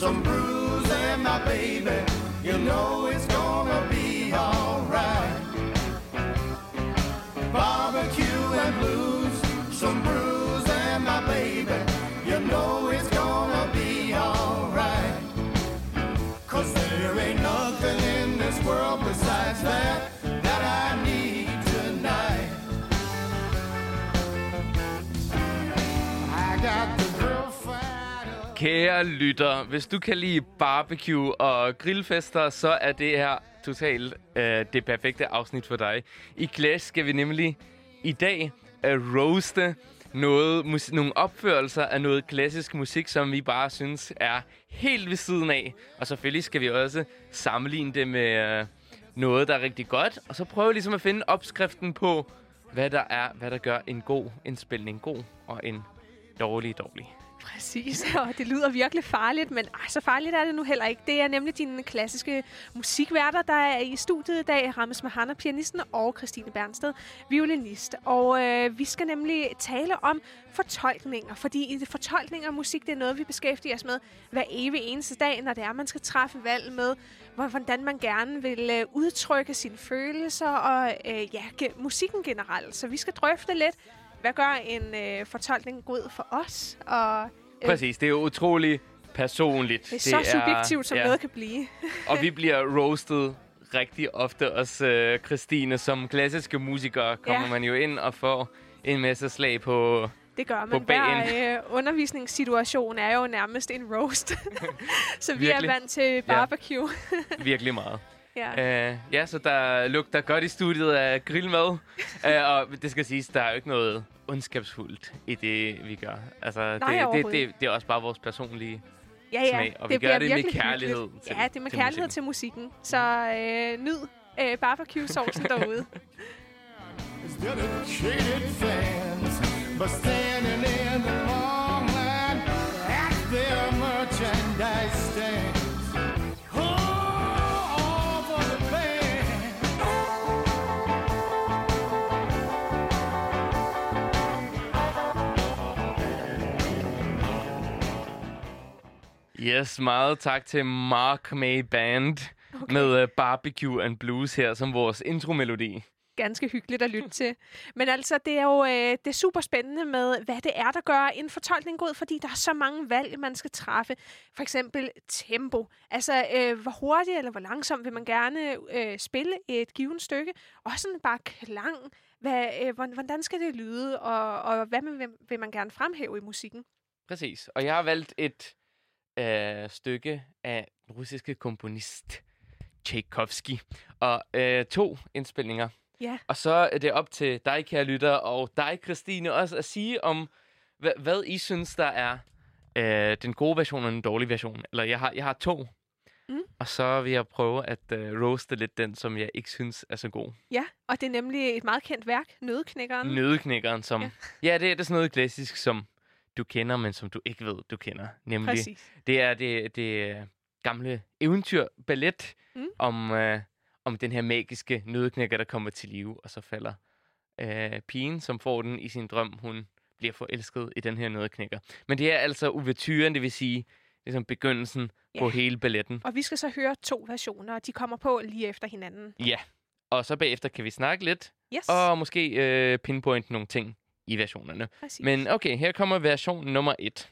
Some brews and my baby. Kære lytter, hvis du kan lide barbecue og grillfester, så er det her totalt øh, det perfekte afsnit for dig. I Clash skal vi nemlig i dag øh, roaste noget, mus- nogle opførelser af noget klassisk musik, som vi bare synes er helt ved siden af. Og selvfølgelig skal vi også sammenligne det med øh, noget, der er rigtig godt. Og så prøve ligesom at finde opskriften på, hvad der er, hvad der gør en god indspilning god og en dårlig dårlig. Præcis, og det lyder virkelig farligt, men ej, så farligt er det nu heller ikke. Det er nemlig dine klassiske musikværter, der er i studiet i dag. Rammes Mahana, pianisten, og Christine Bernsted, violinist. Og øh, vi skal nemlig tale om fortolkninger, fordi i fortolkninger af musik, det er noget, vi beskæftiger os med hver evig eneste dag, når det er, man skal træffe valg med, hvordan man gerne vil øh, udtrykke sine følelser og øh, ja, musikken generelt. Så vi skal drøfte lidt, hvad gør en øh, fortolkning god for os? Og øh, Præcis, det er jo utrolig personligt. det er så subjektivt, som ja. noget kan blive. Og vi bliver roasted rigtig ofte, også øh, Christine. Som klassiske musikere kommer Ja. man jo ind og får en masse slag på... Det gør man. Hver øh, undervisningssituation er jo nærmest en roast. så vi Virkelig. er vant til barbecue. virkelig meget. Ja. Uh, ja, så der lugter godt i studiet af grillmad. uh, og det skal siges, der er jo ikke noget ondskabsfuldt i det, vi gør. Altså, Nej, det, det, det, det er også bare vores personlige... ja, ja. smag, og vi gør bliver det med kærlighed hyggeligt. til- Ja, det er med til kærlighed musikken. til musikken. Så øh, nyd øh, barbecue-sovsen derude. Dedicated fans, but standing in the long line at their merchandise Yes, meget tak til Mark May Band okay. med uh, Barbecue and Blues her som vores intromelodi. ganske hyggeligt at lytte til. Men altså, det er jo øh, det er super spændende med, hvad det er, der gør en fortolkning god, fordi der er så mange valg, man skal træffe. For eksempel tempo. Altså, øh, hvor hurtigt eller hvor langsomt vil man gerne øh, spille et givet stykke. Og sådan bare klang. Hvad, øh, hvordan skal det lyde, og, og hvad vil, vil man gerne fremhæve i musikken? Præcis. Og jeg har valgt et øh, stykke af den russiske komponist Tchaikovsky. Og øh, to indspilninger. Ja. Og så er det op til dig, kære lytter, og dig, Christine, også at sige om, hvad, hvad I synes, der er øh, den gode version og den dårlige version. Eller jeg har, jeg har to. Mm. Og så vil jeg prøve at øh, roaste lidt den, som jeg ikke synes er så god. Ja, og det er nemlig et meget kendt værk, Nødeknækkeren. Nødeknækkeren, som... Ja. Ja, det, er- det er sådan noget klassisk, som du kender, men som du ikke ved, du kender. Nemlig, Præcis. det er det, det øh, gamle eventyr, ballet, Mm. om, øh, om den her magiske nødeknækker, der kommer til live, og så falder øh, pigen, som får den i sin drøm, hun bliver forelsket i den her nødeknækker. Men det er altså ouverturen, det vil sige, det er som begyndelsen Ja. på hele balletten. Og vi skal så høre to versioner, og de kommer på lige efter hinanden. Ja, og så bagefter kan vi snakke lidt, Yes, og måske øh, pinpoint nogle ting i versionerne. præcis. Men okay, her kommer version nummer et.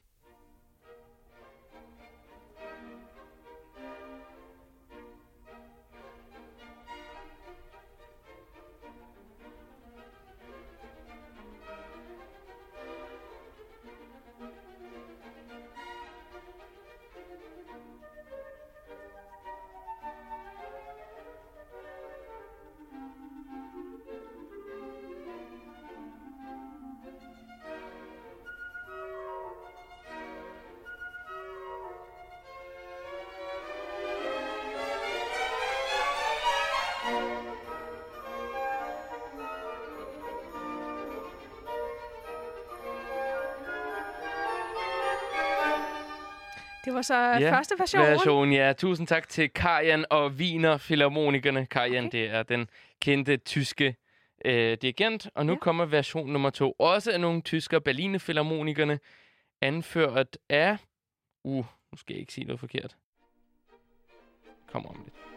Var så ja, første version. version. Ja, tusind tak til Karian og Wiener Philharmonikerne. Karian, okay. det er den kendte tyske øh, dirigent. Og nu Ja. kommer version nummer to. Også af nogle tyskere, Berliner Philharmonikerne, anført af... Uh, nu skal jeg ikke sige noget forkert. Kommer om lidt.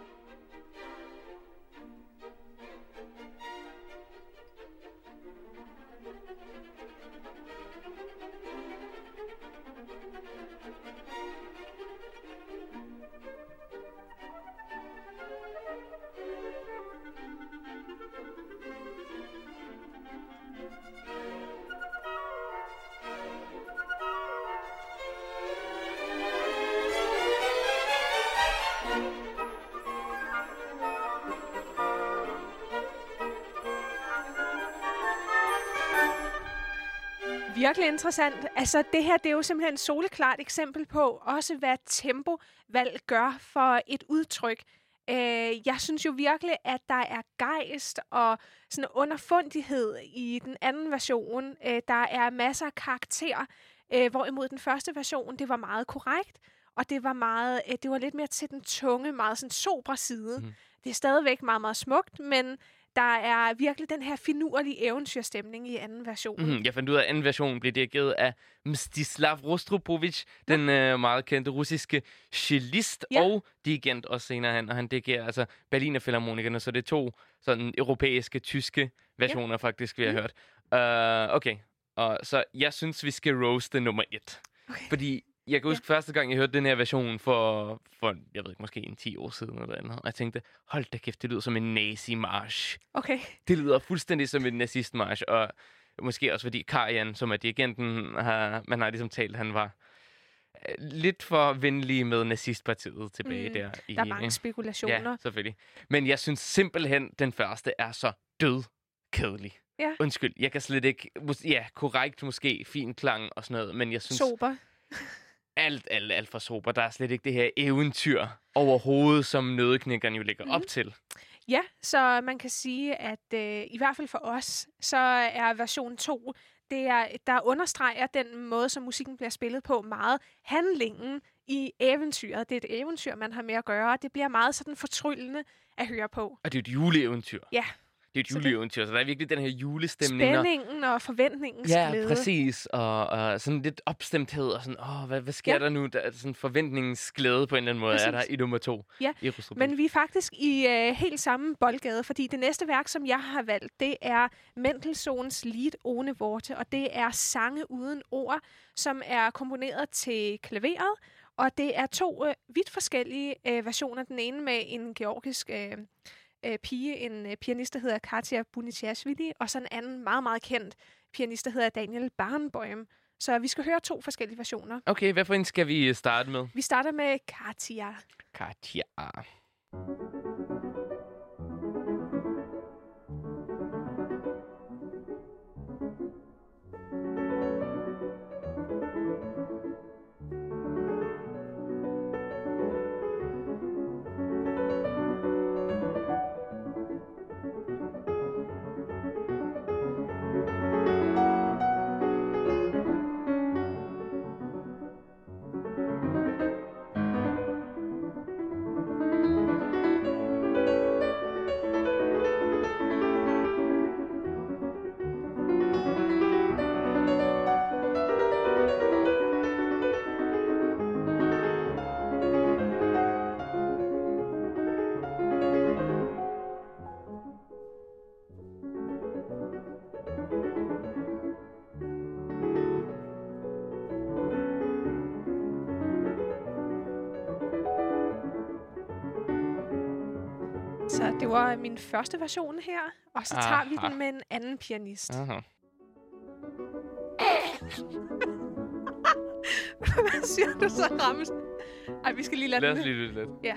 Interessant. Altså, det her det er jo simpelthen et soleklart eksempel på også, hvad tempovalg gør for et udtryk. Øh, jeg synes jo virkelig, at der er gejst og sådan underfundighed i den anden version. Øh, der er masser af karakter, øh, hvorimod den første version, det var meget korrekt, og det var meget, øh, det var lidt mere til den tunge, meget sådan sober side. Mm. Det er stadigvæk meget, meget smukt, men der er virkelig den her finurlige eventyrstemning i anden version. Mm, jeg fandt ud af, at anden version blev dirigeret af Mstislav Rostropovich, den øh, meget kendte russiske cellist Ja. og dirigent også senere hen. Og han dirigerer altså Berliner Philharmonikerne, så det er to sådan europæiske, tyske versioner faktisk, vi har Mm. hørt. Uh, okay, og så jeg synes, vi skal roaste nummer et. Okay. Fordi jeg kan huske ja. første gang, jeg hørte den her version for, for, jeg ved ikke, måske en 10 år siden eller andet. Og jeg tænkte, hold da kæft, det lyder som en nazi-march. Okay. Det lyder fuldstændig som en nazistmarch, og måske også fordi Karian, som er dirigenten, har, man har ligesom talt, han var øh, lidt for venlig med nazistpartiet tilbage Mm, der. I, Der er mange spekulationer. Ja, selvfølgelig. Men jeg synes simpelthen, den første er så død kedelig. Ja. Undskyld, jeg kan slet ikke... Ja, korrekt måske, fin klang og sådan noget, men jeg synes Sober. Alt, alt, alt for sober. Der er slet ikke det her eventyr overhovedet, som nødeknækkeren jo lægger Mhm. op til. Ja, så man kan sige, at øh, i hvert fald for os, så er version 2, det er, der understreger den måde, som musikken bliver spillet på meget. Handlingen i eventyret, det er et eventyr, man har med at gøre. Det bliver meget sådan fortryllende at høre på. Og det er et juleeventyr. Ja. Det er et juleeventyr, så der er virkelig den her julestemning. og- Spændingen og forventningens Ja, glæde. præcis. Og, og sådan lidt opstemthed og sådan, åh, hvad, hvad sker Ja. der nu? Der er sådan forventningsglæde på en eller anden måde, er der Præcis. i nummer to. Ja, I Rustrup Men vi er faktisk i øh, helt samme boldgade, fordi det næste værk, som jeg har valgt, det er Mendelssohns Lied ohne Worte, og det er sange uden ord, som er komponeret til klaveret, og det er to øh, vidt forskellige øh, versioner. Den ene med en georgisk øh, øh, pige, en øh, pianist, der hedder Katja Buniciashvili, og så en anden meget, meget kendt pianist, der hedder Daniel Barenboim. Så vi skal høre to forskellige versioner. Okay, hvad for en skal vi starte med? Vi starter med Katja. Katja. Min første version her, og så tager vi Aha. den med en anden pianist. Aha. Hvad siger du så, Rammes? Ej, vi skal lige lade Lad os den. lige lytte lidt. Ja.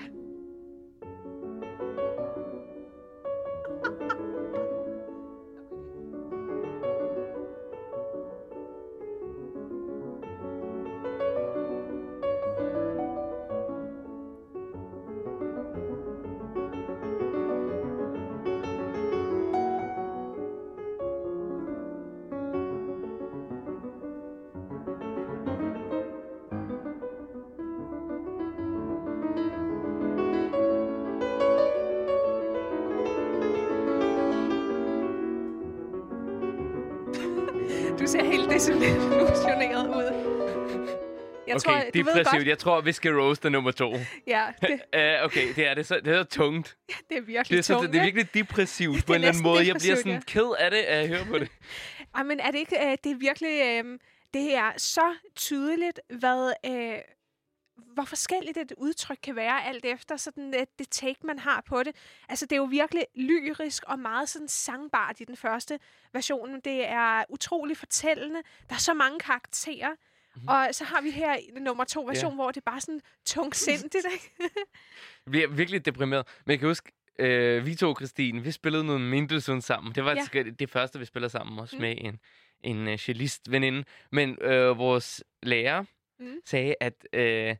Desillusioneret ud. Jeg okay, tror, du ved depressivt. godt, Jeg tror, vi skal roaste nummer to. ja, det, Uh, okay, det er det. Så, det er så tungt. det er virkelig Det er, så, tungt. det er virkelig depressivt Det på er en eller anden måde. Jeg bliver sådan ked af det at høre på det. Ej, men er det ikke... Øh, det er virkelig... Øh, det er så tydeligt, hvad... Øh, hvor forskelligt et udtryk kan være, alt efter sådan det, det take, man har på det. Altså, det er jo virkelig lyrisk og meget sådan sangbart i den første version. Det er utrolig fortællende. Der er så mange karakterer. Mm-hmm. Og så har vi her nummer to version, Ja. hvor det er bare sådan tungsindigt, ikke? Jeg bliver virkelig deprimeret. Men jeg kan huske, øh, vi to, Christine, vi spillede noget Mendelssohn sammen. Det var Ja. ja. det første, vi spillede sammen, også Mm. med en, en uh, cellist-veninde. Men øh, vores lærer Mm. sagde, at øh,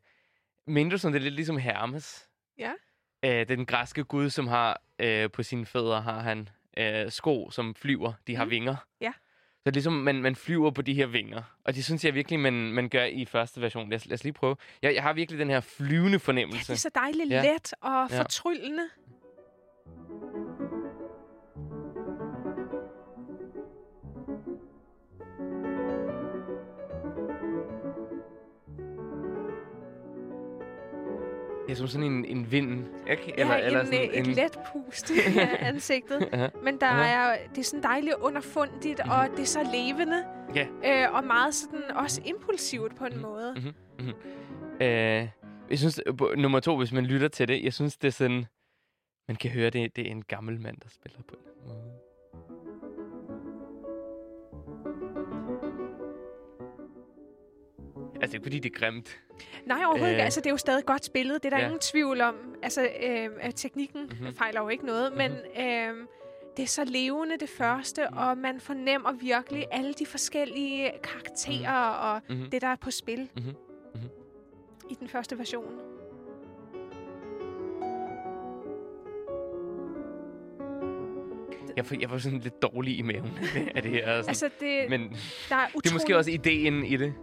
Mendelssohn det er lidt ligesom Hermes. Ja. Øh, den græske gud, som har øh, på sine fødder, har han øh, sko, som flyver. De har Mm. vinger. Ja. Så ligesom, man, man flyver på de her vinger. Og det synes jeg virkelig, man, man gør i første version. Lad os, lad os lige prøve. Jeg, jeg har virkelig den her flyvende Ja, fornemmelse. det er så dejligt Ja. let og Ja. Det er som sådan en, en vind, ikke? Eller, ja, en, sådan en, et let pust af ansigtet. Men der er, det er sådan dejligt underfundigt, mm-hmm. og det er så levende. Ja. Øh, og meget sådan også impulsivt på en Mhm. måde. Mhm. Mhm. Øh, jeg synes, øh, nummer to, hvis man lytter til det, jeg synes, det er sådan... Man kan høre, det, det er en gammel mand, der spiller på den måde. Altså, ikke fordi det er grimt. Nej, overhovedet ikke. Øh. Altså, det er jo stadig godt spillet. Det er der Ja. ingen tvivl om. Altså, øh, at teknikken Mhm. mm-hmm. fejler jo ikke noget, men øh, det er så levende det første, Mhm. og man fornemmer virkelig alle de forskellige karakterer og Mhm. det, der er på spil Mhm. Mhm. i den første version. Jeg får, jeg får sådan lidt dårlig i maven af det her. Sådan. Altså, det, Men der er utrolig... det er måske også ideen i det.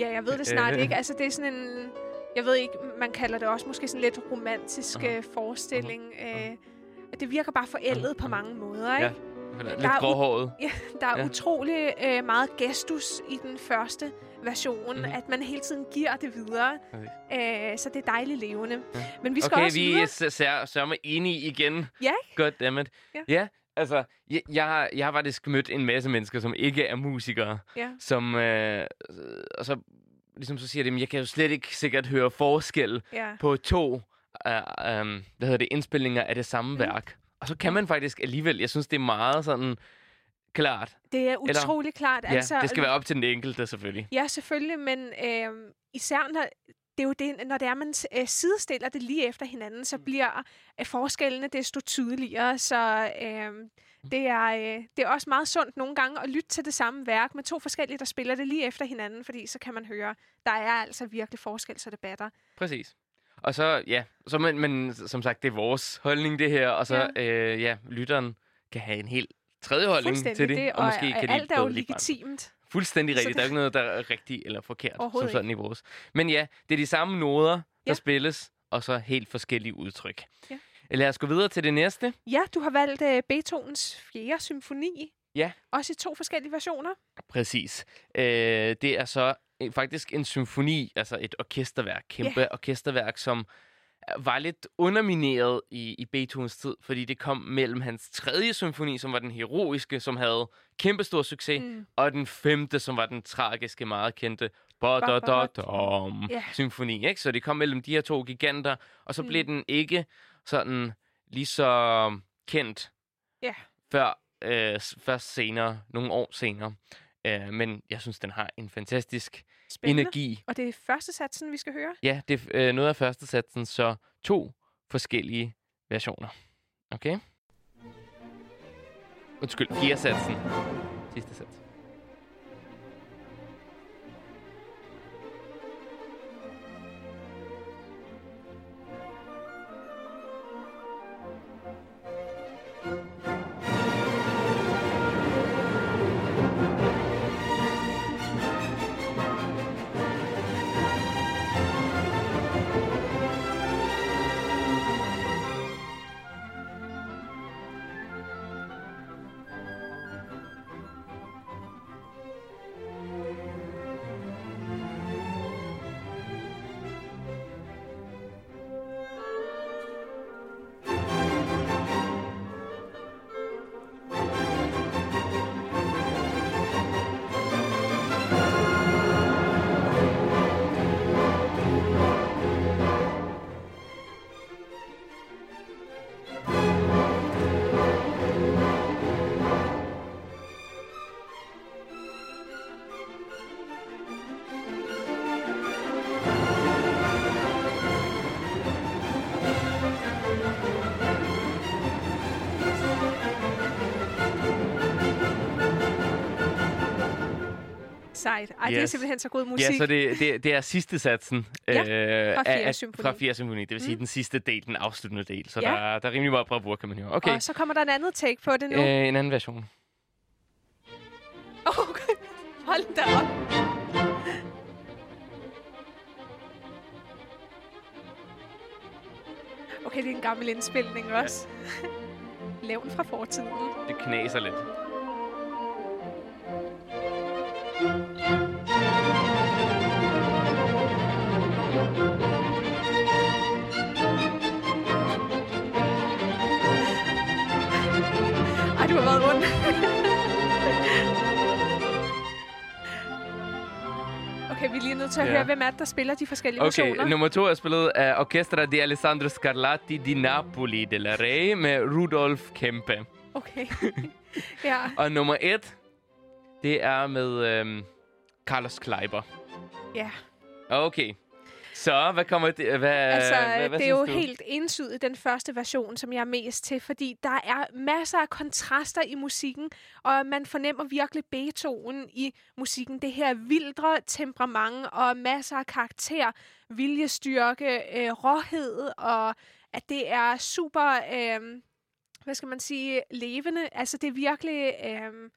Ja, jeg ved det snart Øh. ikke. Altså, det er sådan en... Jeg ved ikke, man kalder det også måske sådan lidt romantisk uh forestilling. Uh, det virker bare forældet på mange måder, Ja. ikke? Lidt Der er u- gråhåret. Der er Ja. utrolig uh, meget gestus i den første version, mm-hmm. at man hele tiden giver det videre. Uh, så det er dejligt levende. Ja. Men vi skal Okay, også vi videre. er sørme enige igen. Ja, Goddammit. Ja. ja altså, jeg, jeg, har, jeg har faktisk mødt en masse mennesker, som ikke er musikere, Ja. som, øh, og så ligesom så siger de, "Men jeg kan jo slet ikke sikkert høre forskel Ja. på to øh, øh, hvad hedder det, indspilninger af det samme Mm. værk. Og så kan man faktisk alligevel, jeg synes, det er meget sådan klart. Det er utrolig klart. Ja, altså, det skal være op til den enkelte selvfølgelig. Ja, selvfølgelig, men øh, især når, det er jo det, når det er, man øh, sidestiller det lige efter hinanden, så bliver øh, forskellene desto tydeligere. Så øh, det, er, øh, det er også meget sundt nogle gange at lytte til det samme værk med to forskellige, der spiller det lige efter hinanden, fordi så kan man høre, der er altså virkelig forskel, så det batter. Præcis. Og så, ja, så, men, men som sagt, det er vores holdning, det her, og så, ja, øh, ja lytteren kan have en helt tredje holdning til det, det, og måske kan de alt er jo legitimt. Fuldstændig Så rigtigt. det- Der er ikke noget, der er rigtigt eller forkert, som sådan i vores. Men ja, det er de samme noder, der Ja. spilles, og så helt forskellige udtryk. Ja. Lad os gå videre til det næste. Ja, du har valgt øh, Beethovens 4. symfoni. Ja. Også i to forskellige versioner. Præcis. Øh, det er så øh, faktisk en symfoni, altså et orkesterværk, kæmpe Ja. orkesterværk, som var lidt undermineret i, i Beethovens tid, fordi det kom mellem hans tredje symfoni, som var den heroiske, som havde kæmpe stor succes, Mm. og den femte, som var den tragiske, meget kendte symfoni. Ikke? Så det kom mellem de her to giganter, og så Mm. blev den ikke sådan lige så kendt Ja. før øh, først senere, nogle år senere. Øh, men jeg synes, den har en fantastisk Spændende. energi. Og det er første satsen, vi skal høre. Ja, det er øh, noget af første satsen, så to forskellige versioner. Okay? Undskyld, fjerde satsen. Sidste sats. Sejt. Ej, det er Yes. simpelthen så god musik. Ja, så det, det, det er sidste satsen Ja, øh, fra af- Fjerde af- Symfoni. fra 4. symfoni. Det vil sige Mm. den sidste del, den afsluttende del. Så Ja. der, er- der er rimelig meget bravur, kan man høre. Okay, Og så kommer der en andet take på det nu. øh, en anden version. Okay. Hold da op. Okay, det er en gammel indspilning også. Levn fra fortiden. Det knaser lidt. Ej, du rundt. okay, vi er lige nødt til at Ja. høre, hvem er det, der spiller de forskellige Okay, versioner. nummer to er spillet af Orchestra di Alessandro Scarlatti di Napoli della Re med Rudolf Kempe. Okay. ja. Og nummer et, det er med øhm, Carlos Kleiber. ja. Okay. Så, hvad kommer det? Hvad, Altså, hvad, hvad det er jo du? helt ensydigt den første version, som jeg er mest til, fordi der er masser af kontraster i musikken, og man fornemmer virkelig Beethoven i musikken. Det her vildre temperament og masser af karakter, viljestyrke, øh, råhed, og at det er super, øh, hvad skal man sige, levende. Altså, det er virkelig, øh,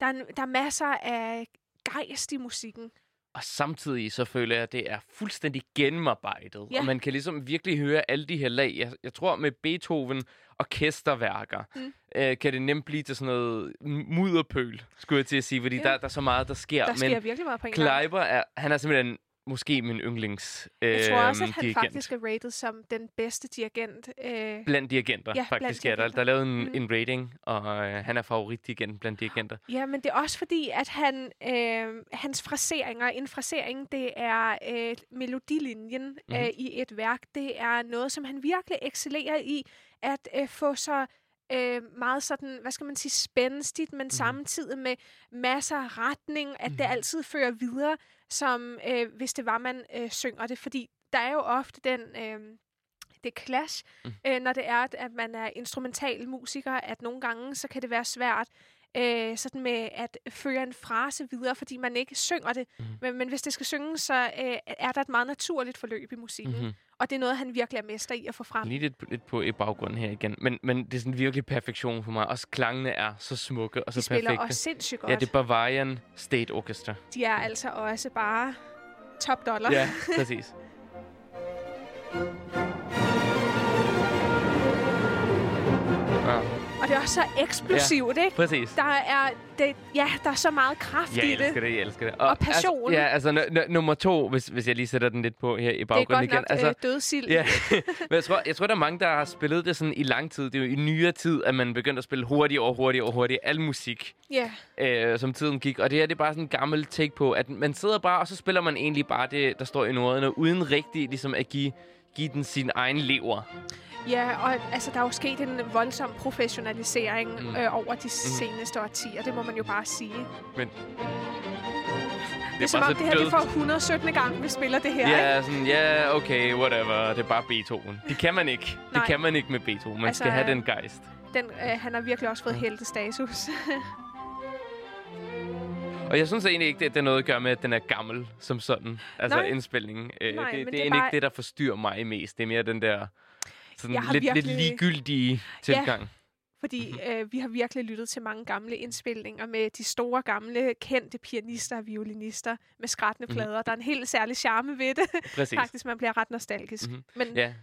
der, er, der er masser af gejst i musikken. Og samtidig så føler jeg, at det er fuldstændig gennemarbejdet. Ja. Og man kan ligesom virkelig høre alle de her lag. Jeg, jeg tror med Beethoven orkesterværker, Mm. øh, kan det nemt blive til sådan noget mudderpøl, skulle jeg til at sige. Fordi Ja. der, der er så meget, der sker. Der sker Men virkelig meget på en. Kleiber, er, han er simpelthen måske min yndlings øh, Jeg tror også, at han dirigent. faktisk er rated som den bedste dirigent. Øh, Blandt dirigenter, Ja, faktisk. blandt Ja, der, der er lavet en, Mm. en rating, og øh, han er favoritdirigent blandt dirigenter. ja, men det er også fordi, at han, øh, hans fraseringer, en frasering, det er øh, melodilinjen mm. øh, i et værk. Det er noget, som han virkelig excellerer i, at øh, få så øh, meget sådan, hvad skal man sige, spændstigt, men mm. samtidig med masser af retning, at mm. det Mhm. altid fører videre, som øh, hvis det var, man øh, synger det. Fordi der er jo ofte den... Øh, det clash, Mm. øh, når det er, at man er instrumental musiker, at nogle gange, så kan det være svært øh, sådan med at føre en frase videre, fordi man ikke synger det. Mhm. Mm. Men, men hvis det skal synges, så øh, er der et meget naturligt forløb i musikken. Mm. Mm-hmm. Og det er noget, han virkelig er mester i at få frem. Lige lidt, lidt på i baggrunden her igen. Men, men det er sådan virkelig perfektion for mig. Også klangene er så smukke og så De spiller perfekte. også sindssygt godt. Ja, det er Bavarian State Orchestra. De er altså også bare top dollar. Ja, præcis. Ja, Og det er også så eksplosivt, ja. ikke? præcis. Der er, det, ja, der er så meget kraft Jeg i det. elsker det, jeg elsker det. Og passion. Altså, ja, altså n- n- nummer to, hvis, hvis jeg lige sætter den lidt på her i Det er baggrunden godt igen. nok altså, øh, dødsild. Ja, men jeg tror, jeg tror, der er mange, der har spillet det sådan i lang tid. Det er jo i nyere tid, at man begyndte at spille hurtigere og hurtigere og hurtigere. Al musik, ja. øh, som tiden gik. Og det her, det er bare sådan en gammel take på, at man sidder bare, og så spiller man egentlig bare det, der står i noderne, uden rigtig ligesom at give, give den sin egen lever. Ja, og altså, der er jo sket en voldsom professionalisering Mm. mm. øh, over de seneste årtier. Det må man jo bare sige. Det Men er, som om det her det er for 117. gang, vi spiller det her, ikke? Ja, sådan, ja, okay, whatever. Det er bare Beethoven. Det kan man ikke. Det Nej. kan man ikke med Beethoven. Man Altså, skal have den gejst. Den, øh, han har virkelig også fået heltestatus. Og jeg synes egentlig ikke, at det er noget at gøre med, at den er gammel som sådan. Altså Nej. indspillingen. Øh, Nej, det, det, det er egentlig bare- ikke det, der forstyrrer mig mest. Det er mere den der sådan Jeg lidt, lidt virkelig- ligegyldige tilgang. Fordi Mhm. øh, vi har virkelig lyttet til mange gamle indspilninger med de store, gamle, kendte pianister og violinister med skrættende Mhm. plader. Der er en helt særlig charme ved det. Præcis. Faktisk, man bliver ret nostalgisk. Mhm. Men Ja.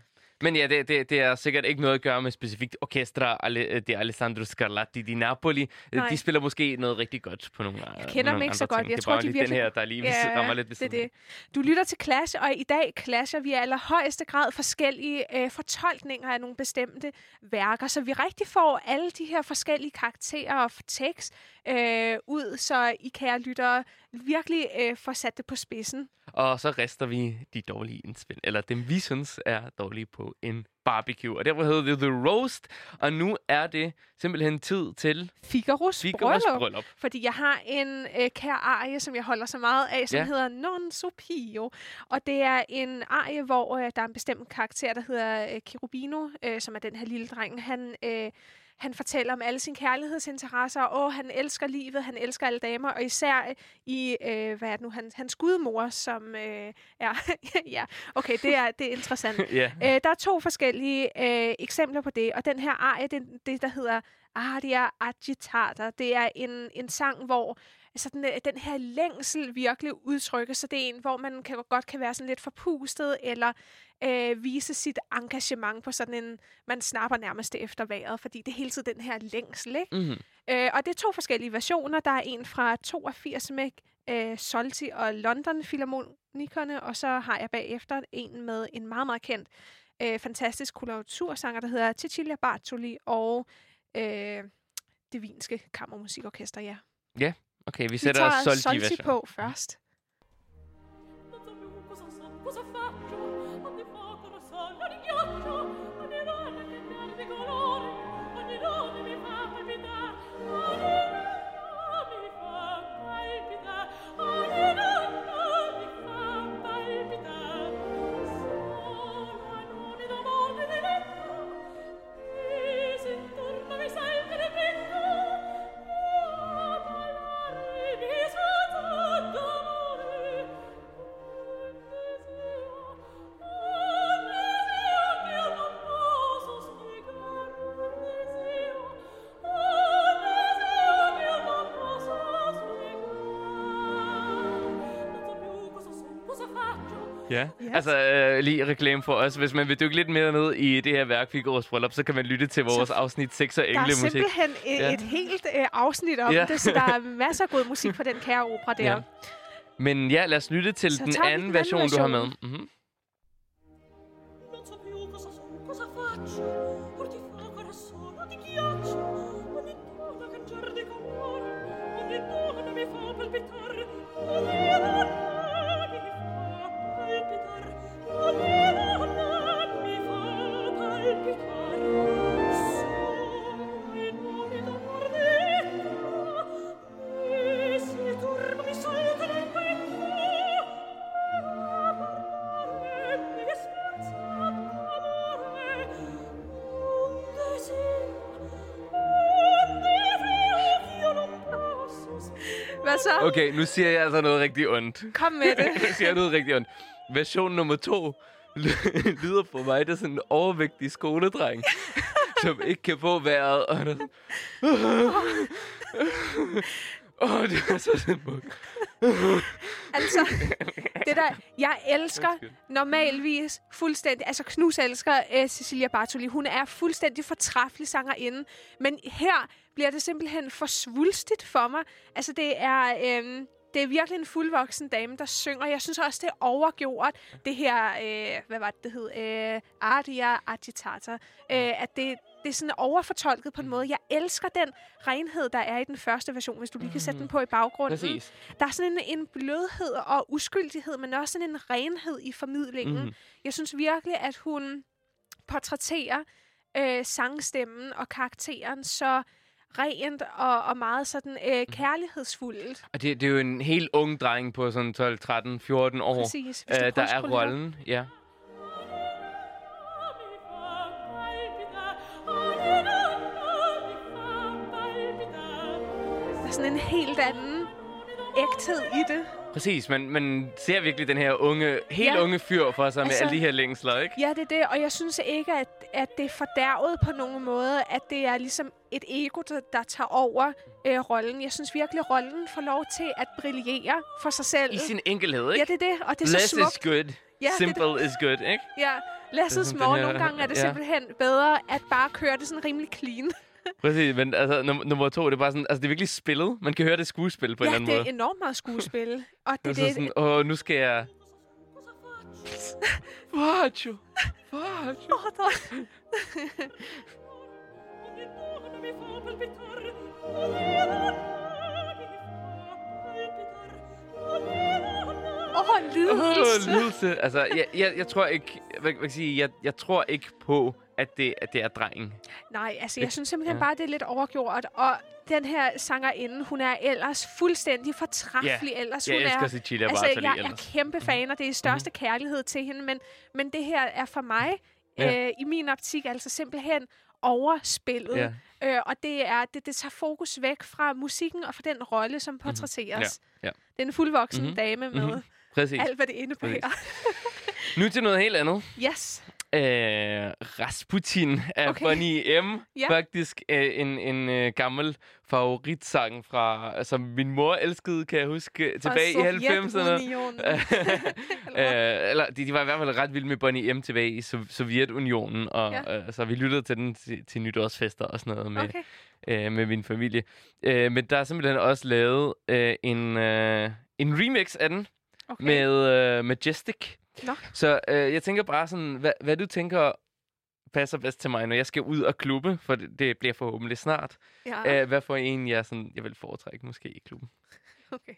Men ja, det, det, det er sikkert ikke noget at gøre med specifikt Orchestra Ale- de Alessandro Scarlatti di Napoli. Nej. De spiller måske noget rigtig godt på nogle Jeg kender dem ikke så godt. Jeg det er tror, de virkelig- den her, der lige ja, rammer lidt ved det er siden. det. Du lytter til Clash, og i dag clasher vi i allerhøjeste grad forskellige øh, fortolkninger af nogle bestemte værker, så vi rigtig får alle de her forskellige karakterer og tekst øh, ud, så I kære lyttere virkelig øh, får sat det på spidsen. Og så rester vi de dårlige indspil, eller dem vi synes er dårlige på en barbecue. Og derfor hedder det The Roast, og nu er det simpelthen tid til Figaros, Figaro's bryllup. bryllup. Fordi jeg har en øh, kær arie, som jeg holder så meget af, som Ja. hedder Non so pio. Og det er en arie, hvor øh, der er en bestemt karakter, der hedder øh, Cherubino, øh, som er den her lille dreng. Han, øh, han fortæller om alle sine kærlighedsinteresser, og åh, han elsker livet, han elsker alle damer, og især i, øh, hvad er det nu, han, hans gudmor, som øh, er, ja, okay, det er, det er interessant. Ja. Øh, der er to forskellige øh, eksempler på det, og den her arie, det, det der hedder Aria Agitata, det er en, en sang, hvor altså den, øh, den her længsel virkelig udtrykkes, så det er en, hvor man kan, godt kan være sådan lidt forpustet, eller øh, vise sit engagement på sådan en, man snapper nærmest efter vejret, fordi det er hele tiden den her længsel, ikke? Mm-hmm. Øh, og det er to forskellige versioner. Der er en fra 82 med øh, Solti og London Philharmonikerne, og så har jeg bagefter en med en meget, meget kendt, øh, fantastisk koloratursanger, der hedder Cecilia Bartoli og øh, det Vinske Kammermusikorkester, ja. Okay, vi Vi sætter tager Solti Solti på først. Cosa so, Ja, Ja. altså øh, lige reklame for os. Hvis man vil dykke lidt mere ned i det her værk, Figaro's Bryllup, så kan man lytte til vores Så- afsnit 6 af Der er Englemusik. simpelthen et, Ja. et helt øh, afsnit om Ja. det, så der er masser af god musik på den kære opera der. Ja. Men ja, lad os lytte til Så den vi anden den anden version, du har med. Okay, nu siger jeg altså noget rigtig ondt. Kom med det. nu siger jeg noget rigtig ondt. Version nummer to ly- lyder for mig, det er sådan en overvægtig skoledreng, som ikke kan få vejret. Og er sådan... Åh, oh, det er så smukt. Altså, der, jeg elsker normalvis fuldstændig, altså Knus elsker uh, Cecilia Bartoli, hun er fuldstændig fortræffelig sangerinde, men her bliver det simpelthen for svulstigt for mig. Altså, det er... Øhm, det er virkelig en fuldvoksen dame, der synger. Jeg synes også, det er overgjort, det her, øh, hvad var det, det hed? Øh, Aria Agitata. Øh, at det, det er sådan overfortolket på en måde. Jeg elsker den renhed, der er i den første version, hvis du lige kan sætte den på i baggrunden. Præcis. Der er sådan en, en blødhed og uskyldighed, men også sådan en renhed i formidlingen. Mm. Jeg synes virkelig, at hun portrætterer øh, sangstemmen og karakteren så rent og, og meget sådan øh, kærlighedsfuldt. Og det, det er jo en helt ung dreng på sådan 12, 13, 14 år, Præcis. Øh, der er rollen. Ja. Sådan en helt anden ægthed i det. Præcis, man, man ser virkelig den her unge, helt Ja. unge fyr for sig med Altså- alle de her længsler, ikke? Ja, det er det, og jeg synes ikke, at, at det er fordærvet på nogen måde, at det er ligesom et ego, der, der tager over øh, rollen. Jeg synes virkelig, rollen får lov til at brillere for sig selv. I sin enkelhed, ikke? Ja, det er det, og det er så Less smukt. is good. Ja, det er Simple is good, ikke? Ja, less Det is more. Nogle gange er det ja. simpelthen bedre at bare køre det sådan rimelig clean. Præcis, men altså, num- nummer to, det er bare sådan, altså det er virkelig spillet. Man kan høre det skuespil på en ja, eller det anden er måde. enormt meget skuespil. Og det, Det er det, sådan, åh, nu skal jeg... Faccio! Faccio! Åh, der- Åh, Åh, lidelse. lidelse. Altså, jeg, jeg, jeg tror ikke... Hvad, hvad kan jeg sige? Jeg, jeg tror ikke på, at det, at det er drengen. Nej, altså jeg synes simpelthen Ja. bare, det er lidt overgjort. Og den her sangerinde, hun er ellers fuldstændig fortræffelig. Ellers, Jeg hun elsker er, Cecilia altså, Bartoli jeg er ellers. kæmpe fan, og det er største kærlighed til hende. Men, men det her er for mig, Ja. øh, i min optik, altså simpelthen overspillet. Ja. Øh, og det er det, det tager fokus væk fra musikken og fra den rolle, som portrætteres. Ja, ja. Det er en fuldvoksen Mhm. mm-hmm. dame med Mhm. mm-hmm. Præcis. alt, hvad det indebærer. Nu til noget helt andet. Yes. Øh, Rasputin af Okay. Bonnie M. Ja. Faktisk øh, en, en øh, gammel favoritsang fra, som min mor elskede, kan jeg huske, tilbage i 90'erne. Sovjetunionen. Øh, eller de, de var i hvert fald ret vilde med Bonnie M tilbage i Sov- Sovjetunionen, og ja. øh, så vi lyttede til den til, til nytårsfester og sådan noget med, Okay. øh, med min familie. Øh, men der er simpelthen også lavet øh, en, øh, en remix af den okay. med øh, Majestic. Nå. Så øh, jeg tænker bare sådan, hvad, hvad du tænker passer bedst til mig, når jeg skal ud og klubbe, for det, det bliver forhåbentlig snart. Ja, Ja. hvad for en, jeg, sådan, jeg vil foretrække måske i klubben? okay.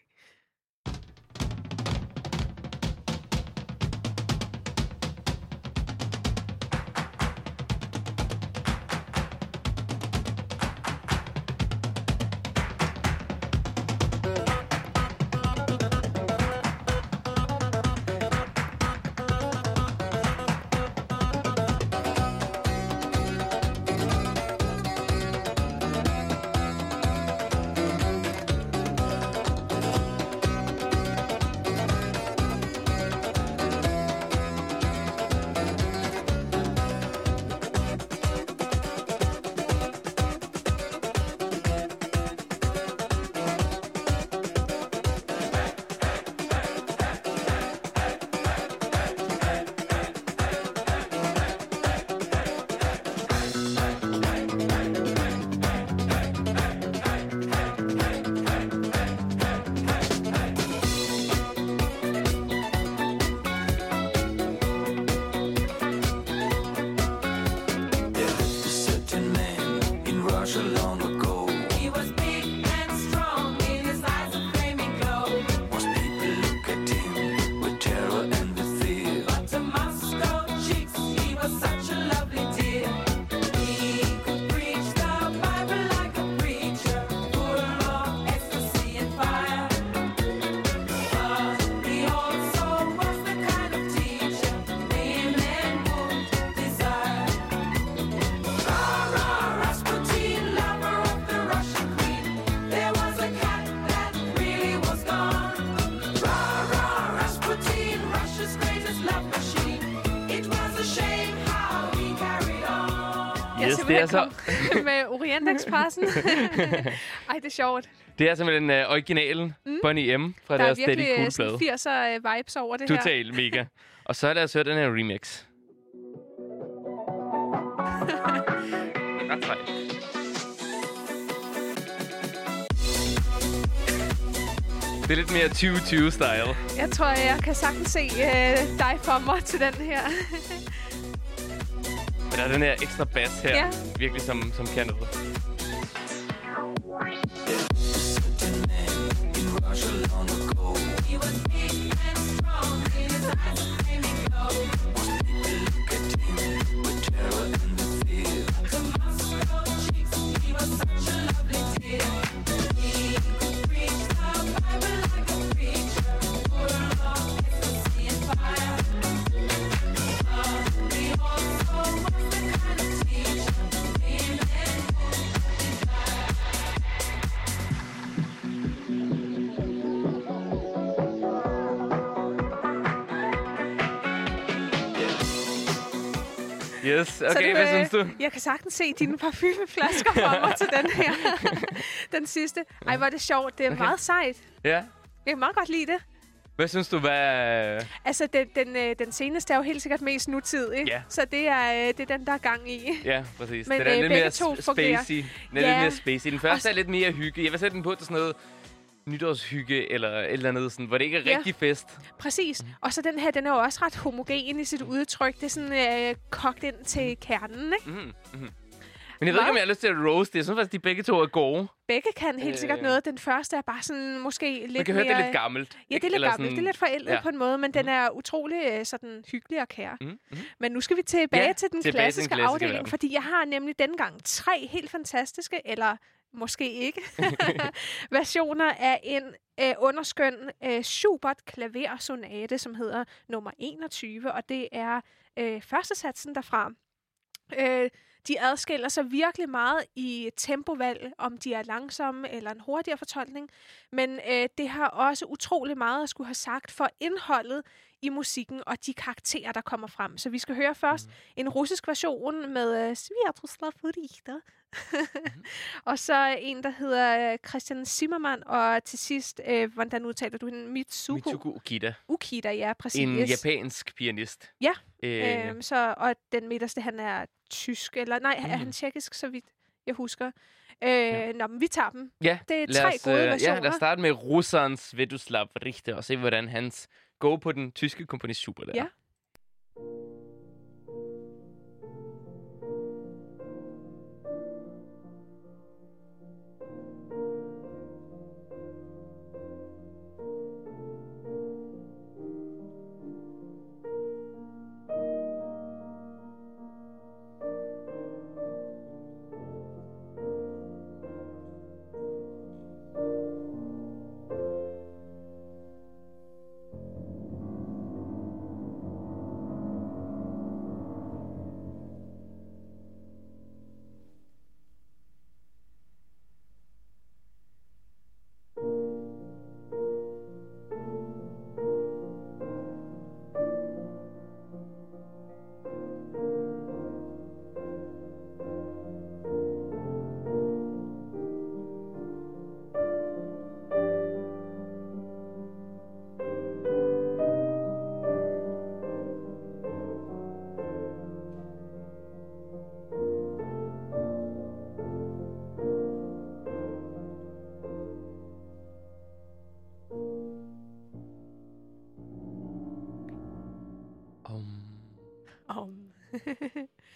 Er så, med Orientekspressen. Ej, det er sjovt. det er simpelthen øh, originalen, mm. Bonnie M. fra Der er deres Steady virkelig Cool øh, sådan plade. 80'er vibes over det her. Total mega. Og så er der hørt den her remix. Ret sejt. Det er lidt mere 2020-style. Jeg tror, jeg kan sagtens se øh, dig for mig til den her. Men der er den her ekstra bass her, Ja. virkelig som, som kan noget. Yes, Så okay, det, hvad øh, synes du? Jeg kan sagtens se dine parfumeflasker for mig til den her. den sidste. Ej, hvor er det sjovt. Det er Okay. meget sejt. Ja. Jeg kan meget godt lide det. Hvad synes du, hvad... Altså, den, den, øh, den seneste er jo helt sikkert mest nutidig. Ja. Så det er, øh, det er den, der er gang i. Ja, præcis. Men, den er øh, lidt mere to spacey. Den er Ja. lidt mere spacey. Den første Også- er lidt mere hygge. Jeg vil sætte den på til sådan noget nytårshygge eller et eller andet, sådan, hvor det ikke er Ja. rigtig fest. Præcis. Og så den her, den er jo også ret homogen i sit udtryk. Det er sådan øh, kogt ind til kernen, ikke? Mm, mm. Men jeg ved ikke, Hvad? om jeg har lyst til at roast det. Jeg synes faktisk, de begge to er gode. Begge kan helt sikkert Øh. noget. Den første er bare sådan måske lidt Man kan høre, mere... det er lidt gammelt. Ja, det ikke? er lidt Eller gammelt. Det er lidt forældet ja. på en måde, men den er utrolig øh, sådan hyggelig og kær. Mm, mm. Men nu skal vi tilbage Ja, til den tilbage til den klassiske klassiske afdeling, verden. fordi jeg har nemlig dengang tre helt fantastiske, eller måske ikke, versioner af en øh, underskøn øh, Schubert klaversonate, som hedder nummer 21, og det er øh, første satsen derfra. Øh, De adskiller sig virkelig meget i tempovalg, om de er langsomme eller en hurtigere fortolkning. Men øh, det har også utrolig meget at skulle have sagt for indholdet i musikken og de karakterer, der kommer frem. Så vi skal høre først mm. en russisk version med øh, Sviatoslav Richter. og så en, der hedder øh, Christian Zimmermann, og til sidst, øh, hvordan udtaler du hende? Mitsuko, Mitsuko Ukida. Ukida, ja, præcis. En japansk pianist. Ja, Øh, Øhm, så, og den midterste, han er tysk, eller nej, mm. er han Mm. tjekkisk, så vidt jeg husker. Øh, ja. Nå, men vi tager dem. ja, Det er tre os, gode øh, Ja, versioner. lad os starte med russerens Svedoslav Richter og se, hvordan hans gå på den tyske komponist super der. Ja.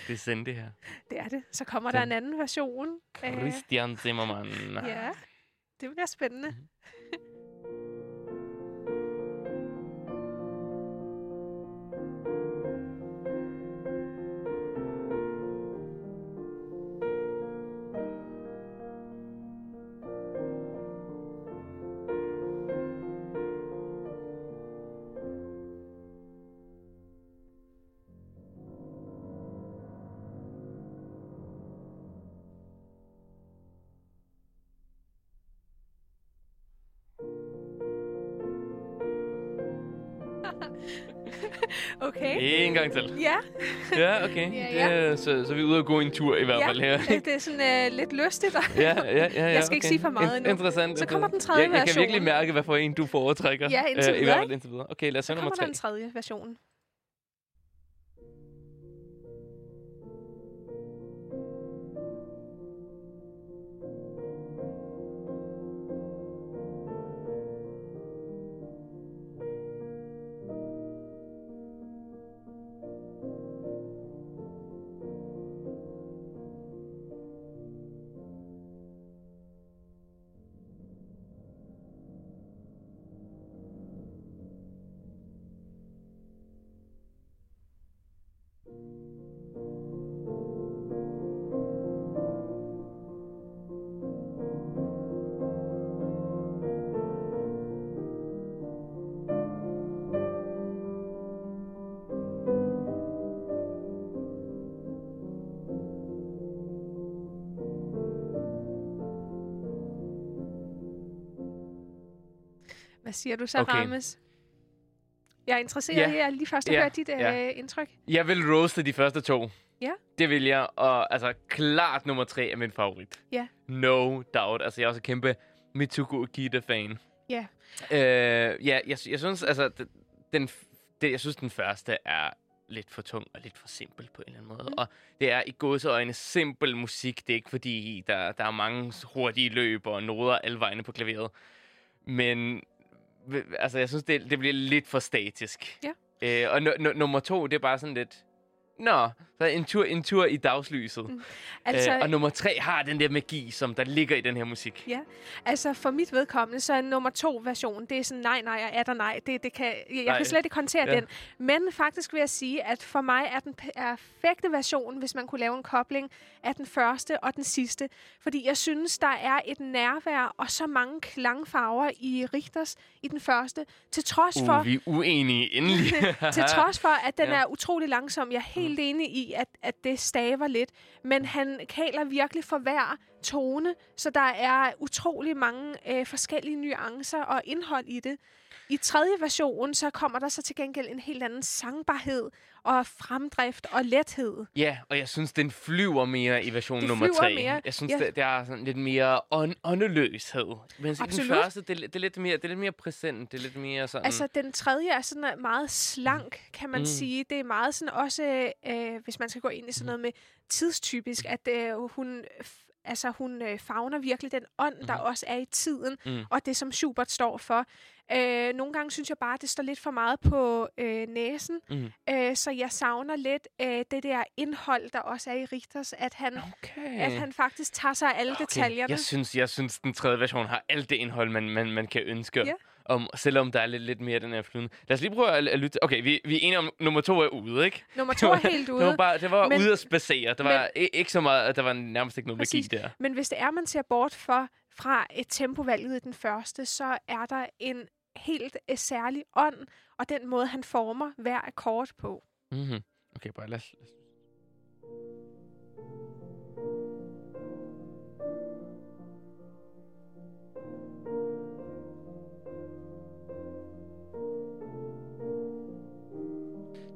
Det er sådan det her. det er det. Så kommer der Den- en anden version. Christian Zimmermann. ja, det bliver spændende. Okay. Gang til. Ja, Ja, okay. Ja, Det ja. er, så, så er vi ude og gå en tur i hvert ja. fald her. øh, det er sådan øh, lidt lystigt. Ja, ja, ja, ja, Jeg skal ikke okay. sige for meget endnu. Interessant. Så kommer den tredje jeg, jeg kan virkelig version. mærke, hvad for en du foretrækker. Ja, indtil Øh, I videre, hvert fald ikke? indtil videre. Okay, lad os Så høre nummer kommer der tre. en tredje version. Siger du så, Okay. Rammes? Jeg er interesseret Ja. i at lige først at Ja. høre dit øh, Ja. indtryk. Jeg vil roaste de første to. Ja. Det vil jeg, og altså klart nummer tre er min favorit. Ja. No doubt. Altså jeg er også kæmpe Mitsuko Ukida-fan. Ja. Øh, ja, jeg, jeg synes altså, den, den, det, jeg synes den første er lidt for tung og lidt for simpel på en eller anden måde. Mm. Og det er i gåseøjne simpel musik. Det er ikke fordi, der, der er mange hurtige løb og noder alle vegne på klaveret. Men altså, jeg synes, det, det bliver lidt for statisk. Ja. Øh, og n- n- nummer to, det er bare sådan lidt... Nå, så en tur, en tur i dagslyset. Mm. Altså, Øh, og nummer tre har den der magi, som der ligger i den her musik. Ja, altså for mit vedkommende, så er nummer to version, det er sådan nej, nej og er der nej. Det, det kan, jeg, jeg kan slet ikke håndtere Ja. den. Men faktisk vil jeg sige, at for mig er den perfekte version, hvis man kunne lave en kobling af den første og den sidste. Fordi jeg synes, der er et nærvær og så mange klangfarver i Richters i den første, til trods for, Uh, vi er uenige endelig. til trods for, at den Ja. er utrolig langsom. Jeg er helt enig i, fordi, at, at det staver lidt. Men han kaler virkelig for hver tone, så der er utrolig mange øh, forskellige nuancer og indhold i det. I tredje version, så kommer der så til gengæld en helt anden sangbarhed og fremdrift og lethed. Ja, og jeg synes, den flyver mere i version Det nummer flyver 3. mere. Jeg synes, Ja. det, det er sådan lidt mere ånd, åndeløshed. Men i den Absolut. første, det, lidt- det, er lidt mere, det er lidt mere præsent. Det er lidt mere sådan... Altså, den tredje er sådan øh, meget slank, kan man Mm. mm. sige. Det er meget sådan også, øh, hvis man skal gå ind i sådan noget med tidstypisk, at øh, hun, altså, hun øh, fagner virkelig den ånd, der også er i tiden, Mm. og det, som Schubert står for. Øh, nogle gange synes jeg bare, at det står lidt for meget på øh, næsen, Mm. øh, så jeg savner lidt øh, det der indhold, der også er i Richters, at han, Okay. at han faktisk tager sig af alle okay. detaljerne. Jeg synes, jeg synes, den tredje version har alt det indhold, man, man, man kan ønske. Ja. Om, selvom der er lidt, lidt mere den her flydende. Lad os lige prøve at, at lytte. Okay, vi, vi er enige om, nummer to er ude, ikke? Nummer to er helt Det var, ude. bare, det var Men- ude at spacere. Der var i- ikke så meget, der var nærmest ikke noget Præcis. magi der. Men hvis det er, man ser bort for, fra et tempovalget i den første, så er der en helt øh, særlig ånd, og den måde, han former hver akkord på. Mm-hmm. Okay, bare lad os... lad os-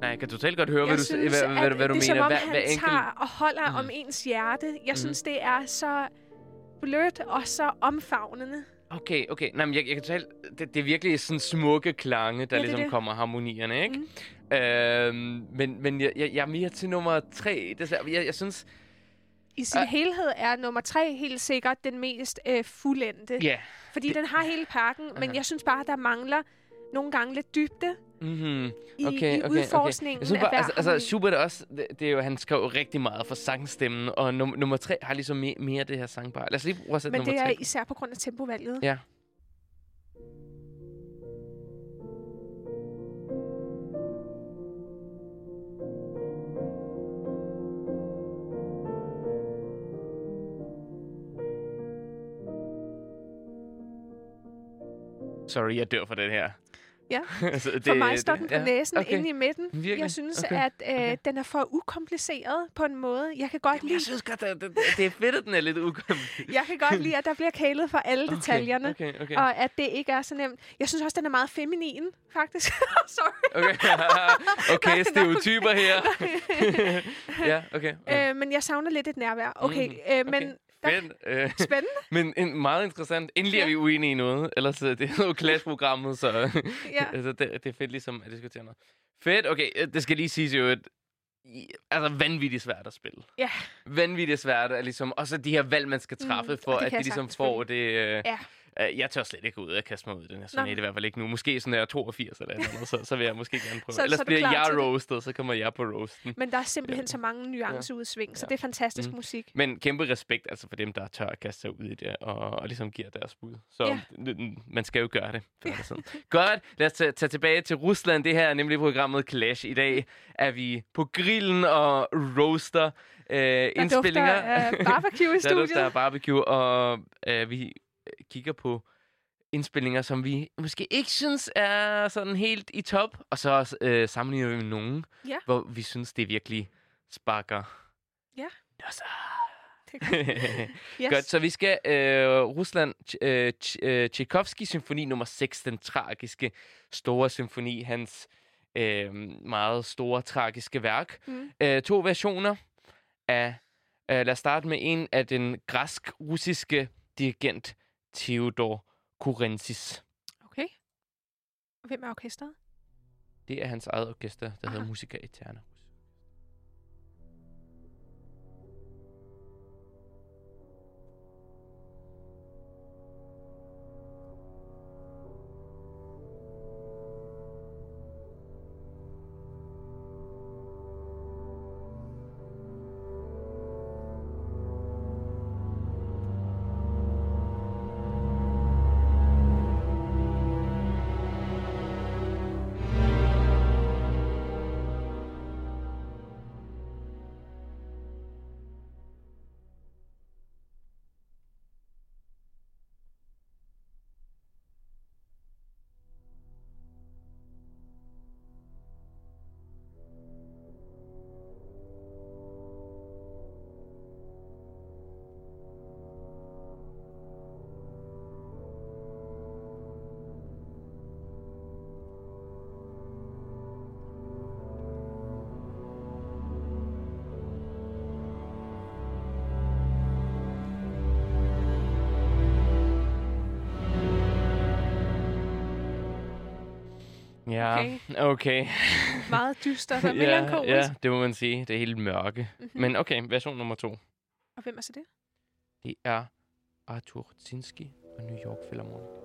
Nej, jeg kan totalt godt høre, hvad jeg du, synes, hvad, hvad, at hvad du det er mener. som om, Hver, han hver enkelt... tager og holder Mhm. om ens hjerte. Jeg Mhm. synes, det er så blødt og så omfavnende. Okay, okay. Nej, men jeg, jeg kan totalt... Det, det er virkelig sådan smukke klange, der Ja, det er ligesom det. kommer harmonierne, ikke? Mm. Øhm, men men jeg, jeg, jeg er mere til nummer tre. Desværre. Jeg, jeg synes... I sin Ah. helhed er nummer tre helt sikkert den mest øh, fuldendte. Ja. Fordi den har hele pakken, men Aha. jeg synes bare, der mangler nogle gange lidt dybde Mm-hmm. i, Okay, i okay, udforskningen Jeg synes af bare, altså, altså. Schubert er også, det, det er jo, han skrev rigtig meget for sangstemmen, og num- nummer tre har ligesom mere, mere det her sangbar. Lad os lige prøve at sætte Men nummer det er tre. især på grund af tempovalget. Ja. Sorry, jeg dør for den her. Ja. altså, det, For mig står den på ja, næsen okay. inde i midten. Virkelig? Jeg synes, Okay, at øh, okay. den er for ukompliceret på en måde. Jeg kan godt Jamen, lide, jeg synes godt, det, det, det er fedt, at den er lidt ukommet. jeg kan godt lide, at der bliver kælet for alle detaljerne. Okay, okay. Og at det ikke er så nemt. Jeg synes også, den er meget feminin, faktisk. Sorry. Okay, okay stereotyper her. ja, okay. okay. Øh, men jeg savner lidt et nærvær. Okay, Mhm, øh, men okay. Øh, spændende. men en, meget interessant. Endelig er Ja. vi uenige i noget. Ellers øh, det er jo klassprogrammet, så Ja. altså, det, det er fedt ligesom at diskutere noget. Fedt. Okay, øh, det skal lige siges jo, at altså vanvittigt svært at spille. Ja. Vanvittigt svært at ligesom, og så de her valg, man skal træffe, Mm, for at de ligesom får det... Øh, Ja. Øh, jeg tør slet ikke ud og kaste mig ud i den her sonate, i hvert fald ikke nu. Måske sådan der 82 eller noget, så, så vil jeg måske gerne prøve. Så- Ellers så er bliver jeg roasted, så kommer jeg på roasten. Men der er simpelthen så mange nuanceudsving, så det er fantastisk Mm. musik. Men kæmpe respekt altså for dem, der tør at kaste sig ud i det, og, og ligesom giver deres bud. Så Ja. ja. man skal jo gøre det. Før eller siden. Godt, lad os tage, tage tilbage til Rusland. Det her er nemlig programmet Clash. I dag er vi på grillen og roaster øh, Der indspillinger. dufter af barbecue i der dufter studiet. af barbecue, og øh, vi kigger på indspillinger, som vi måske ikke synes er sådan helt i top, og så øh, sammenligner vi med nogen, Ja. hvor vi synes, det virkelig sparker. Ja. Er godt. Yes. Godt, så vi skal øh, Rusland, øh, Ch- øh, Tchaikovsky symfoni nummer 6, den tragiske store symfoni, hans øh, meget store tragiske værk. Mm. Øh, to versioner af, øh, lad os starte med en af den græsk-russiske dirigent Theodor Kurensis. Okay. Og hvem er orkestret? Det er hans eget orkester, der hedder Aha. Musica Eterna. Ja, Okay. okay. Meget dystert og ja, melankolisk. ja, det må man sige. Det er helt mørke. Mm-hmm. Men okay, version nummer to. Og hvem er så det? Det er Arthur Rutsinski og New York Philharmonic.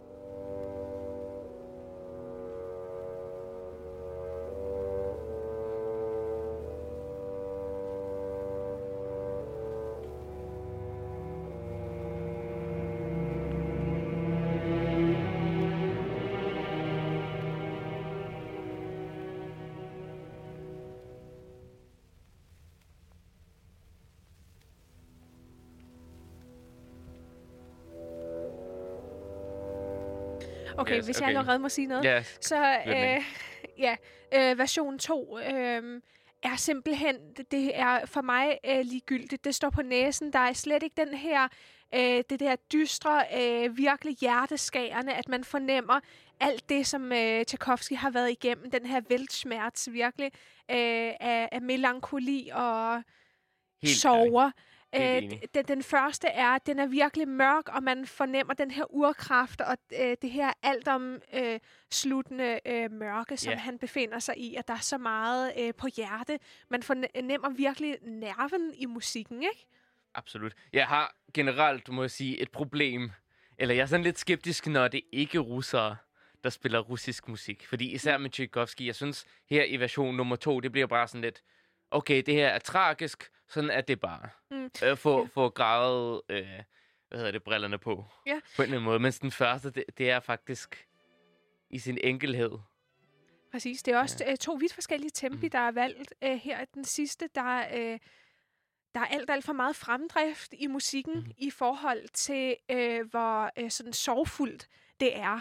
Okay, Yes, hvis jeg okay. allerede må sige noget. Ja, Så øh, ja, øh, version 2 øh, er simpelthen, det, er for mig øh, ligegyldigt. Det står på næsen. Der er slet ikke den her, øh, det der dystre, øh, virkelig hjerteskærende, at man fornemmer alt det, som øh, Tchaikovsky har været igennem. Den her weltschmerz virkelig øh, af, af melankoli og helt sover. Helt Øh, den, den første er, at den er virkelig mørk, og man fornemmer den her urkraft og øh, det her altom øh, sluttende øh, mørke, som Ja. han befinder sig i, at der er så meget øh, på hjerte. Man fornemmer virkelig nerven i musikken, ikke? Absolut. Jeg har generelt, må jeg sige, et problem. Eller jeg er sådan lidt skeptisk, når det ikke er russere, der spiller russisk musik. Fordi især med Tchaikovsky, jeg synes her i version nummer to, det bliver bare sådan lidt, okay, det her er tragisk, sådan er det bare. Mm. Øh, få, Ja. få gravet, øh, hvad hedder det, brillerne på. Ja. På en eller anden måde. Mens den første, det, det er faktisk i sin enkelhed. Præcis. Det er også øh, to vidt forskellige tempi, Mhm. der er valgt øh, her. i Den sidste, der, øh, der er alt, alt for meget fremdrift i musikken Mhm. i forhold til, øh, hvor øh, sådan sorgfuldt det er.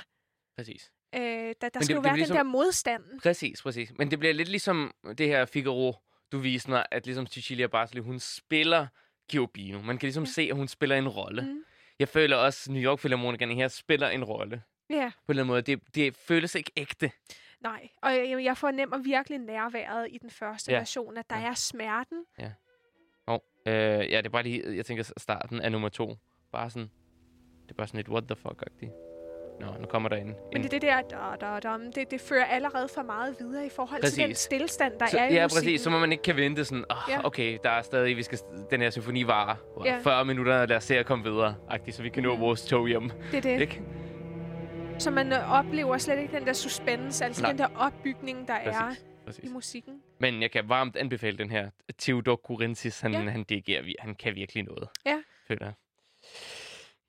Præcis. Øh, der der det- skal jo det være er ligesom- den der modstand. Præcis, præcis. Men det bliver lidt ligesom det her Figaro, du viste mig, at ligesom Cecilia Barsli, hun spiller Giobino. Man kan ligesom Ja. ja. se, at hun spiller en rolle. Mm. Jeg føler også, at New York Philharmonikerne her spiller en rolle. Ja, På en eller anden måde. Det, det føles ikke ægte. nej. Og jeg, jeg fornemmer virkelig nærværet i den første Ja. version, at der Ja. er smerten. Oh, øh, ja, det er bare lige, jeg tænker starten af nummer to. Bare sådan, det er bare sådan lidt what the fuck-agtigt. Nå, nu kommer der en. Men en det er det der, da, da, da, det, det fører allerede for meget videre i forhold til den Præcis. stillestand, der så, er i ja, musikken. præcis. Så må man ikke kan vente sådan, oh, Ja. okay, der er stadig, vi skal, den her symfoni varer Ja. ja. 40 minutter, lad os se at komme videre, agtigt, så vi kan nå vores tog hjem. Det er det. Ikke? Så man øh, oplever slet ikke den der suspense, altså Nej. den der opbygning, der er Præcis. i præcis. musikken. Men jeg kan varmt anbefale den her. Theodor Kurensis, han, Ja. han dirigerer, vi- han kan virkelig noget. Ja. Føler jeg.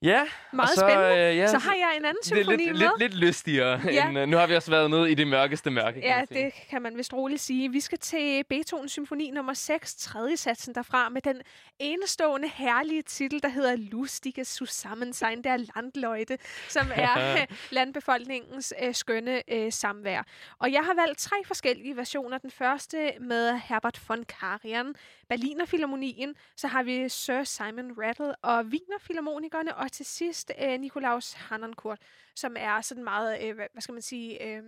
Ja, Meget så, spændende. Øh, ja, Så har jeg en anden symfoni lidt, med. lidt, lidt lystigere. Ja. End, uh, nu har vi også været nede i det mørkeste mørke. kan Ja, sige. det kan man vist roligt sige. Vi skal til Beethoven symfoni nummer 6, tredje satsen derfra, med den enestående herlige titel, der hedder Lustige Zusammensein der Landleute, som er øh, landbefolkningens øh, skønne øh, samvær. Og jeg har valgt tre forskellige versioner. Den første med Herbert von Karajan, Berliner Philharmonien, så har vi Sir Simon Rattle og Wiener Philharmonikerne, og til sidst øh, Nikolaus Hannoncourt, som er sådan meget, øh, hvad, skal man sige... Øh,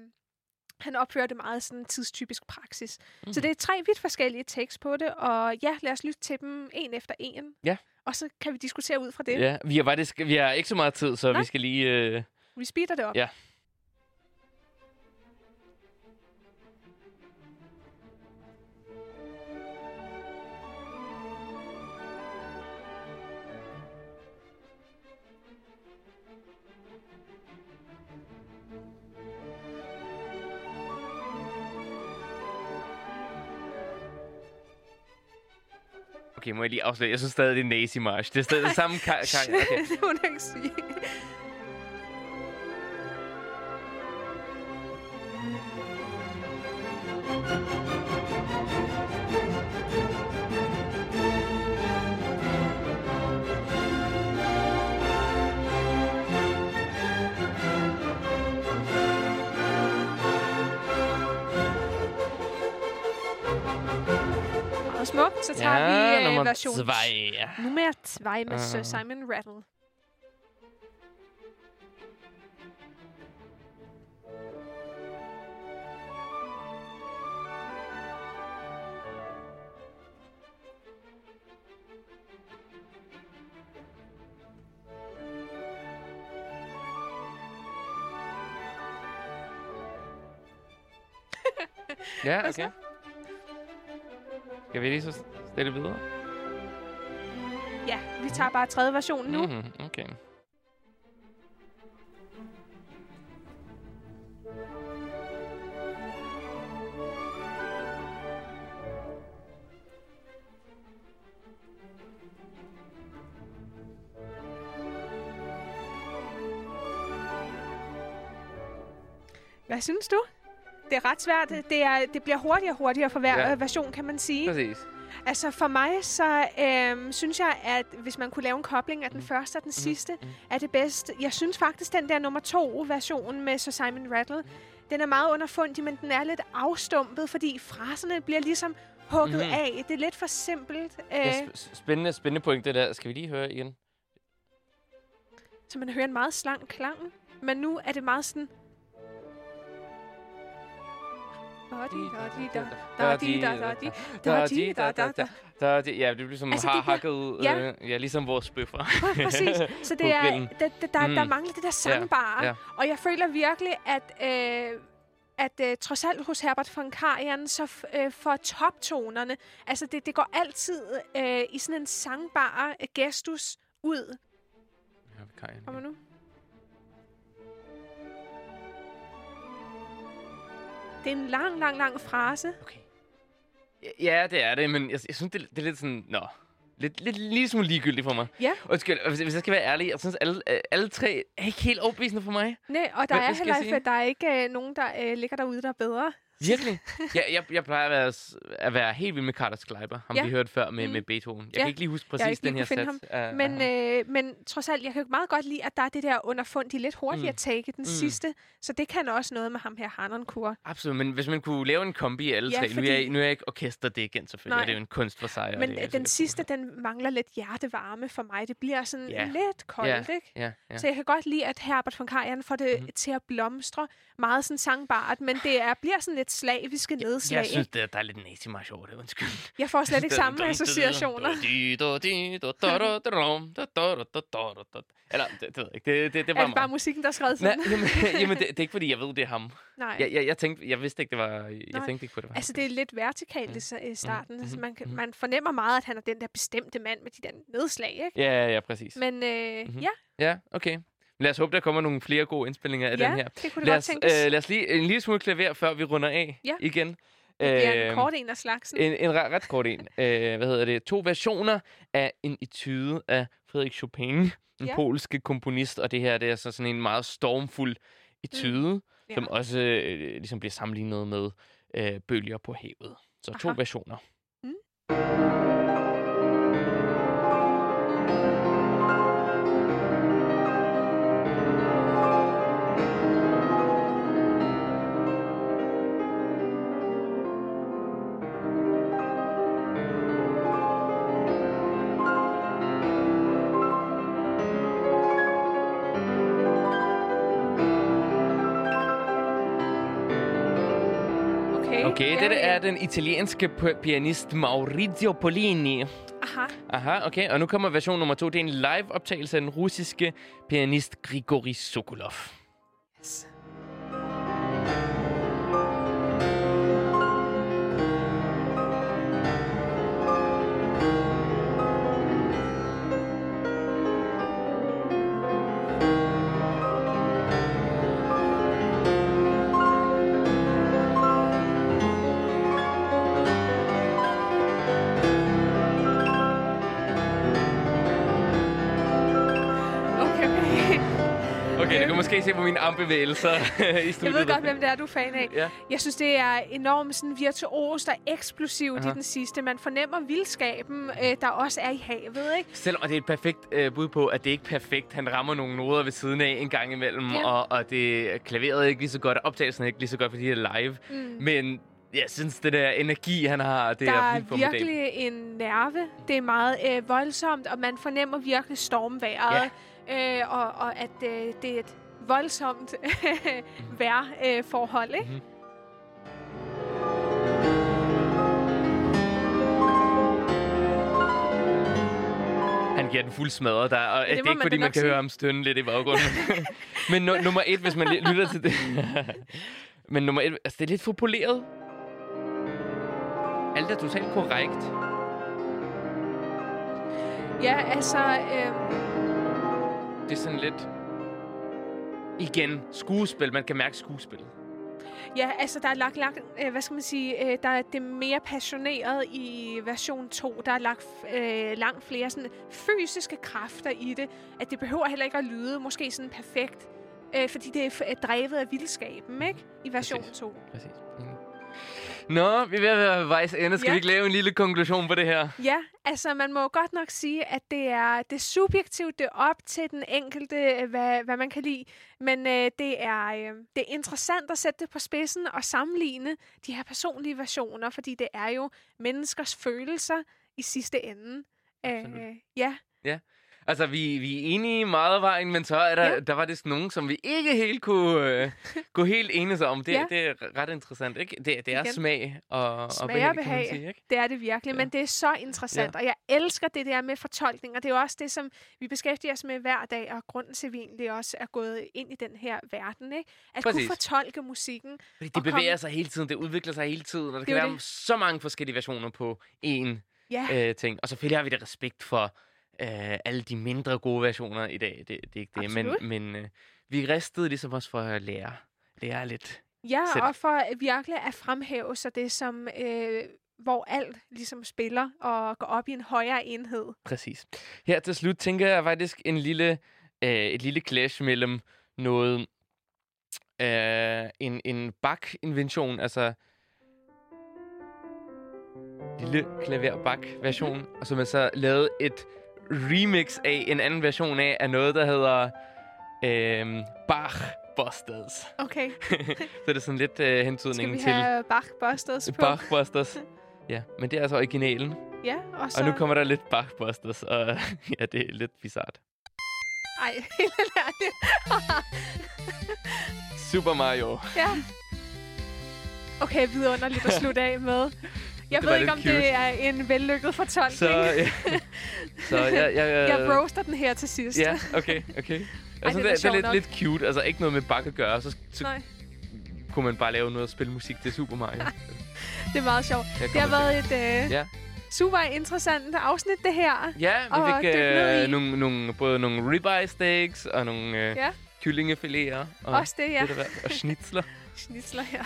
han opførte meget sådan tidstypisk praksis. Mm. Så det er tre vidt forskellige tekst på det, og ja, lad os lytte til dem en efter en. Ja. Og så kan vi diskutere ud fra det. Ja, vi har, faktisk, vi har ikke så meget tid, så Nej. vi skal lige... Øh... Vi speeder det op. Ja. Okay, må jeg lige afsløre? Jeg synes stadig, det er Nazi March. Det er stadig det samme kar- kar- okay. det må du ikke sige. tager ja, øh, vi uh, version zwei. Nummer 2 med uh. Sir ah. Simon Rattle. Ja, okay. Skal vi lige så stille videre? Ja, vi tager bare tredje version nu. Mhm, okay. Hvad synes du? Det er ret svært. Det, er, det bliver hurtigere og hurtigere for hver ja. version, kan man sige. Præcis. Altså for mig, så øhm, synes jeg, at hvis man kunne lave en kobling af den første og den sidste, mm. er det bedst. Jeg synes faktisk, den der nummer to version med Sir Simon Rattle, den er meget underfundig, men den er lidt afstumpet, fordi fraserne bliver ligesom hugget Mhm. mm-hmm. af. Det er lidt for simpelt, øh, Ja, sp- spændende, spændende point, det der. Skal vi lige høre igen? så man hører en meget slang klang. Men nu er det meget sådan... Er det, ja, det bliver som Altså, har hakket ud. ja. Øh, ja, ligesom vores bøffer. Præcis. Så det er, der, der, Mm. mangler det der sangbare. ja. Og jeg føler virkelig, at, øh, at øh, trods alt hos Herbert von Karajan, så f- øh, for toptonerne, altså det, det går altid øh, i sådan en sangbar øh, gestus ud. Vi kan Kommer nu? Det er en lang, lang, lang frase. Okay. Ja, det er det, men jeg, jeg synes, det, det er lidt sådan... Nå, lidt, lidt lige smule ligegyldigt for mig. Ja. Undskyld, hvis, hvis jeg skal være ærlig, jeg synes, alle, alle tre er ikke helt overbevisende for mig. Nej, og der Hvad- er heller ikke, der er ikke øh, nogen, der øh, ligger derude, der er bedre. Virkelig? jeg, jeg, jeg plejer at være, at være helt vild med Carter Skleiber, ham Ja. vi hørte før med, Mm. med Beethoven. Jeg Ja. kan ikke lige huske præcis ikke den her sats. af Men, ham. øh, men trods alt, jeg kan jo meget godt lide, at der er det der underfundige, lidt hurtigere Mm. take i den Mm. sidste. Så det kan også noget med ham her, Hanonkur. Absolut, men hvis man kunne lave en kombi af alle Ja, tre. Nu, er fordi- jeg, nu er jeg ikke orkesterdirigent selvfølgelig, Nej. det er jo en kunst for sig. Men det øh, den sidste, den mangler lidt hjertevarme for mig. Det bliver sådan Ja. lidt koldt, Ja, ikke? Ja, ja. Så jeg kan godt lide, at Herbert von Karajan får det Mhm. til at blomstre meget sådan sangbart, men det er, bliver sådan lidt slaviske nedslag. Jeg synes, det, der er lidt nazimarsch over det, undskyld. jeg får slet ikke samme associationer. Eller, det, det ved jeg ikke. Det, det, det Er var det bare musikken, der er skrevet Nej, sådan? jamen, jamen det, det, er ikke, fordi jeg ved, det er ham. Nej. Jeg, jeg, jeg, tænkte, jeg vidste ikke, det var... Jeg Nej. tænkte ikke på, det var Altså, det er lidt vertikalt i s- i starten. Mhm, Mm, man, kan, mhm. man fornemmer meget, at han er den der bestemte mand med de der nedslag, ikke? Ja, ja, ja, præcis. Men øh, Mhm. ja, Ja, okay. Lad os håbe, der kommer nogle flere gode indspillinger af ja den her. det kunne det Lad godt os, tænkes. øh, lad os lige en lille smule klaver, før vi runder af Ja. igen. det bliver en Øhm, kort en af slagsen. En, en ret, ret kort en. Øh, hvad hedder det? To versioner af en etude af Frederik Chopin, en Ja. polske komponist, og det her det er så sådan en meget stormfuld etude, mm. Ja. som også øh, ligesom bliver sammenlignet med øh, bølger på havet. Så to Aha. versioner. Okay, Okay, ja, dette ja. er den italienske pianist Maurizio Pollini. Aha. Aha, okay. Og nu kommer version nummer to. Det er en live-optagelse af den russiske pianist Grigori Sokolov. Yes. Armbevægelser i studiet. Jeg ved godt, hvem det er, du er fan af. Ja. Jeg synes, det er enormt sådan virtuost og eksplosivt Aha. i den sidste. Man fornemmer vildskaben, øh, der også er i havet, ikke? Selvom det er et perfekt øh, bud på, at det ikke er perfekt. Han rammer nogle noder ved siden af en gang imellem, Ja. og, og det klaveret er ikke lige så godt, og optagelsen er ikke lige så godt, fordi det er live. Mm. Men jeg synes, det der energi, han har, det Der er er vildt formidabelt. virkelig en nerve. Det er meget øh, voldsomt, og man fornemmer virkelig stormværet. Øh, og, og at øh, det er et voldsomt vejrforhold, forhold, ikke? Mhm. Han giver den fuld smadret der, og ja, det, det er ikke, fordi man kan sige. høre ham stønne lidt i baggrunden. Men nu, nummer et, hvis man lytter til det... Men nummer et, altså det er lidt for poleret. alt er totalt korrekt. Ja, altså... Øh, Det er sådan lidt... Igen, skuespil. Man kan mærke skuespillet. Ja, altså der er lagt, lagt øh, hvad skal man sige, øh, der er det mere passioneret i version 2. Der er lagt øh, langt flere sådan fysiske kræfter i det, at det behøver heller ikke at lyde måske sådan perfekt, øh, fordi det er drevet af vildskaben, ikke? I version Præcis. 2. Præcis. Enig. Nå, vi er ved at være vejs ende. Skal Ja. vi ikke lave en lille konklusion på det her? Ja, altså man må godt nok sige, at det er, det er subjektivt, det er op til den enkelte, øh, hvad, hvad man kan lide. Men øh, det, er, øh, det er interessant at sætte det på spidsen og sammenligne de her personlige versioner, fordi det er jo menneskers følelser i sidste ende. Øh, ja, Altså, vi, vi er enige meget af vejen, men så er der, Ja. ja. der var det nogen, som vi ikke helt kunne øh, gå helt enes om. Det, Ja. ja. det er ret interessant, ikke? Det, det er Igen. smag og, Smag og og behag, man behag. sige, ikke? det er det virkelig, Ja. men det er så interessant, og jeg elsker det der med fortolkning, og det er jo også det, som vi beskæftiger os med hver dag, og grunden til, at vi egentlig også er gået ind i den her verden, ikke? At kunne Præcis. fortolke musikken. Fordi Og det bevæger kom- sig hele tiden, det udvikler sig hele tiden, og der Det kan er være det. så mange forskellige versioner på én Ja, øh, ting. Og selvfølgelig har vi det respekt for øh, alle de mindre gode versioner i dag. Det, det er ikke det. Absolut. Men, men øh, vi ristede ligesom også for at lære, lære lidt. Ja, Selv. og for virkelig at fremhæve så det, som, øh, hvor alt ligesom spiller og går op i en højere enhed. Præcis. Her til slut tænker jeg faktisk en lille, øh, et lille clash mellem noget øh, en, en bak-invention, altså lille klaver-bak-version, og så man så lavet et remix af en anden version af, af noget, der hedder øh, Bach Busters. Okay, så det er sådan lidt øh, skal hentydning vi til have Bach Busters på? Bach Busters. Ja, men det er altså originalen. Ja, og så... Og nu kommer der lidt Bach Busters, og ja, det er lidt bizart. Ej, helt ærligt. Super Mario. ja. Okay, vidunderligt at slutte af med. Jeg Det ved ikke, om cute. det er en vellykket fortolkning. Så, ja. så jeg... jeg, jeg roaster den her til sidst. Ja, okay, okay. Altså, det er det, det, er lidt, lidt cute. Altså, ikke noget med Bach at gøre. Så, så Nej, kunne man bare lave noget og spille musik til Super Mario. det er meget sjovt. Jeg Det har været et øh, til- Ja. super interessant afsnit, det her. ja, vi fik øh, nogle, nogle, både nogle ribeye steaks og nogle øh, Ja. kyllingefiléer. Og, Også det, ja. af hvert, og schnitzler. Snitsler her.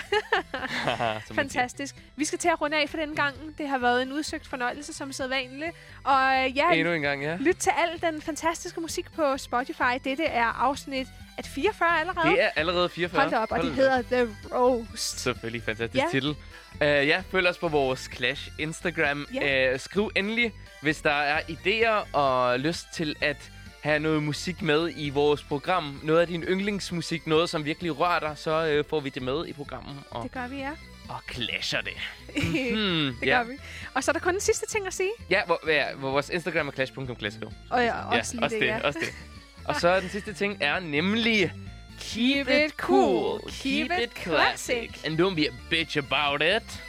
Fantastisk. Vi skal til at runde af for den gang. Det har været en udsøgt fornøjelse, som sædvanligt. Og øh, ja, Endnu en gang, ja. lyt til al den fantastiske musik på Spotify. Dette er afsnit at 44 allerede. Det er allerede 44. Hold op, og det hedder The Roast. Selvfølgelig, fantastisk ja. titel. Uh, ja, følg os på vores Clash Instagram. Ja. Uh, skriv endelig, hvis der er idéer og lyst til at have noget musik med i vores program. Noget af din yndlingsmusik, noget som virkelig rører dig, så uh, får vi det med i programmet og, Det gør vi, ja. og clasher det. det Hmm, gør ja. vi. Og så er der kun den sidste ting at sige. Ja, hvor, ja, hvor vores Instagram er clash.classical. Og ja, også lige også det, det, ja. også det. Og så den sidste ting er nemlig... Keep, it cool. Keep it classic. And don't be a bitch about it.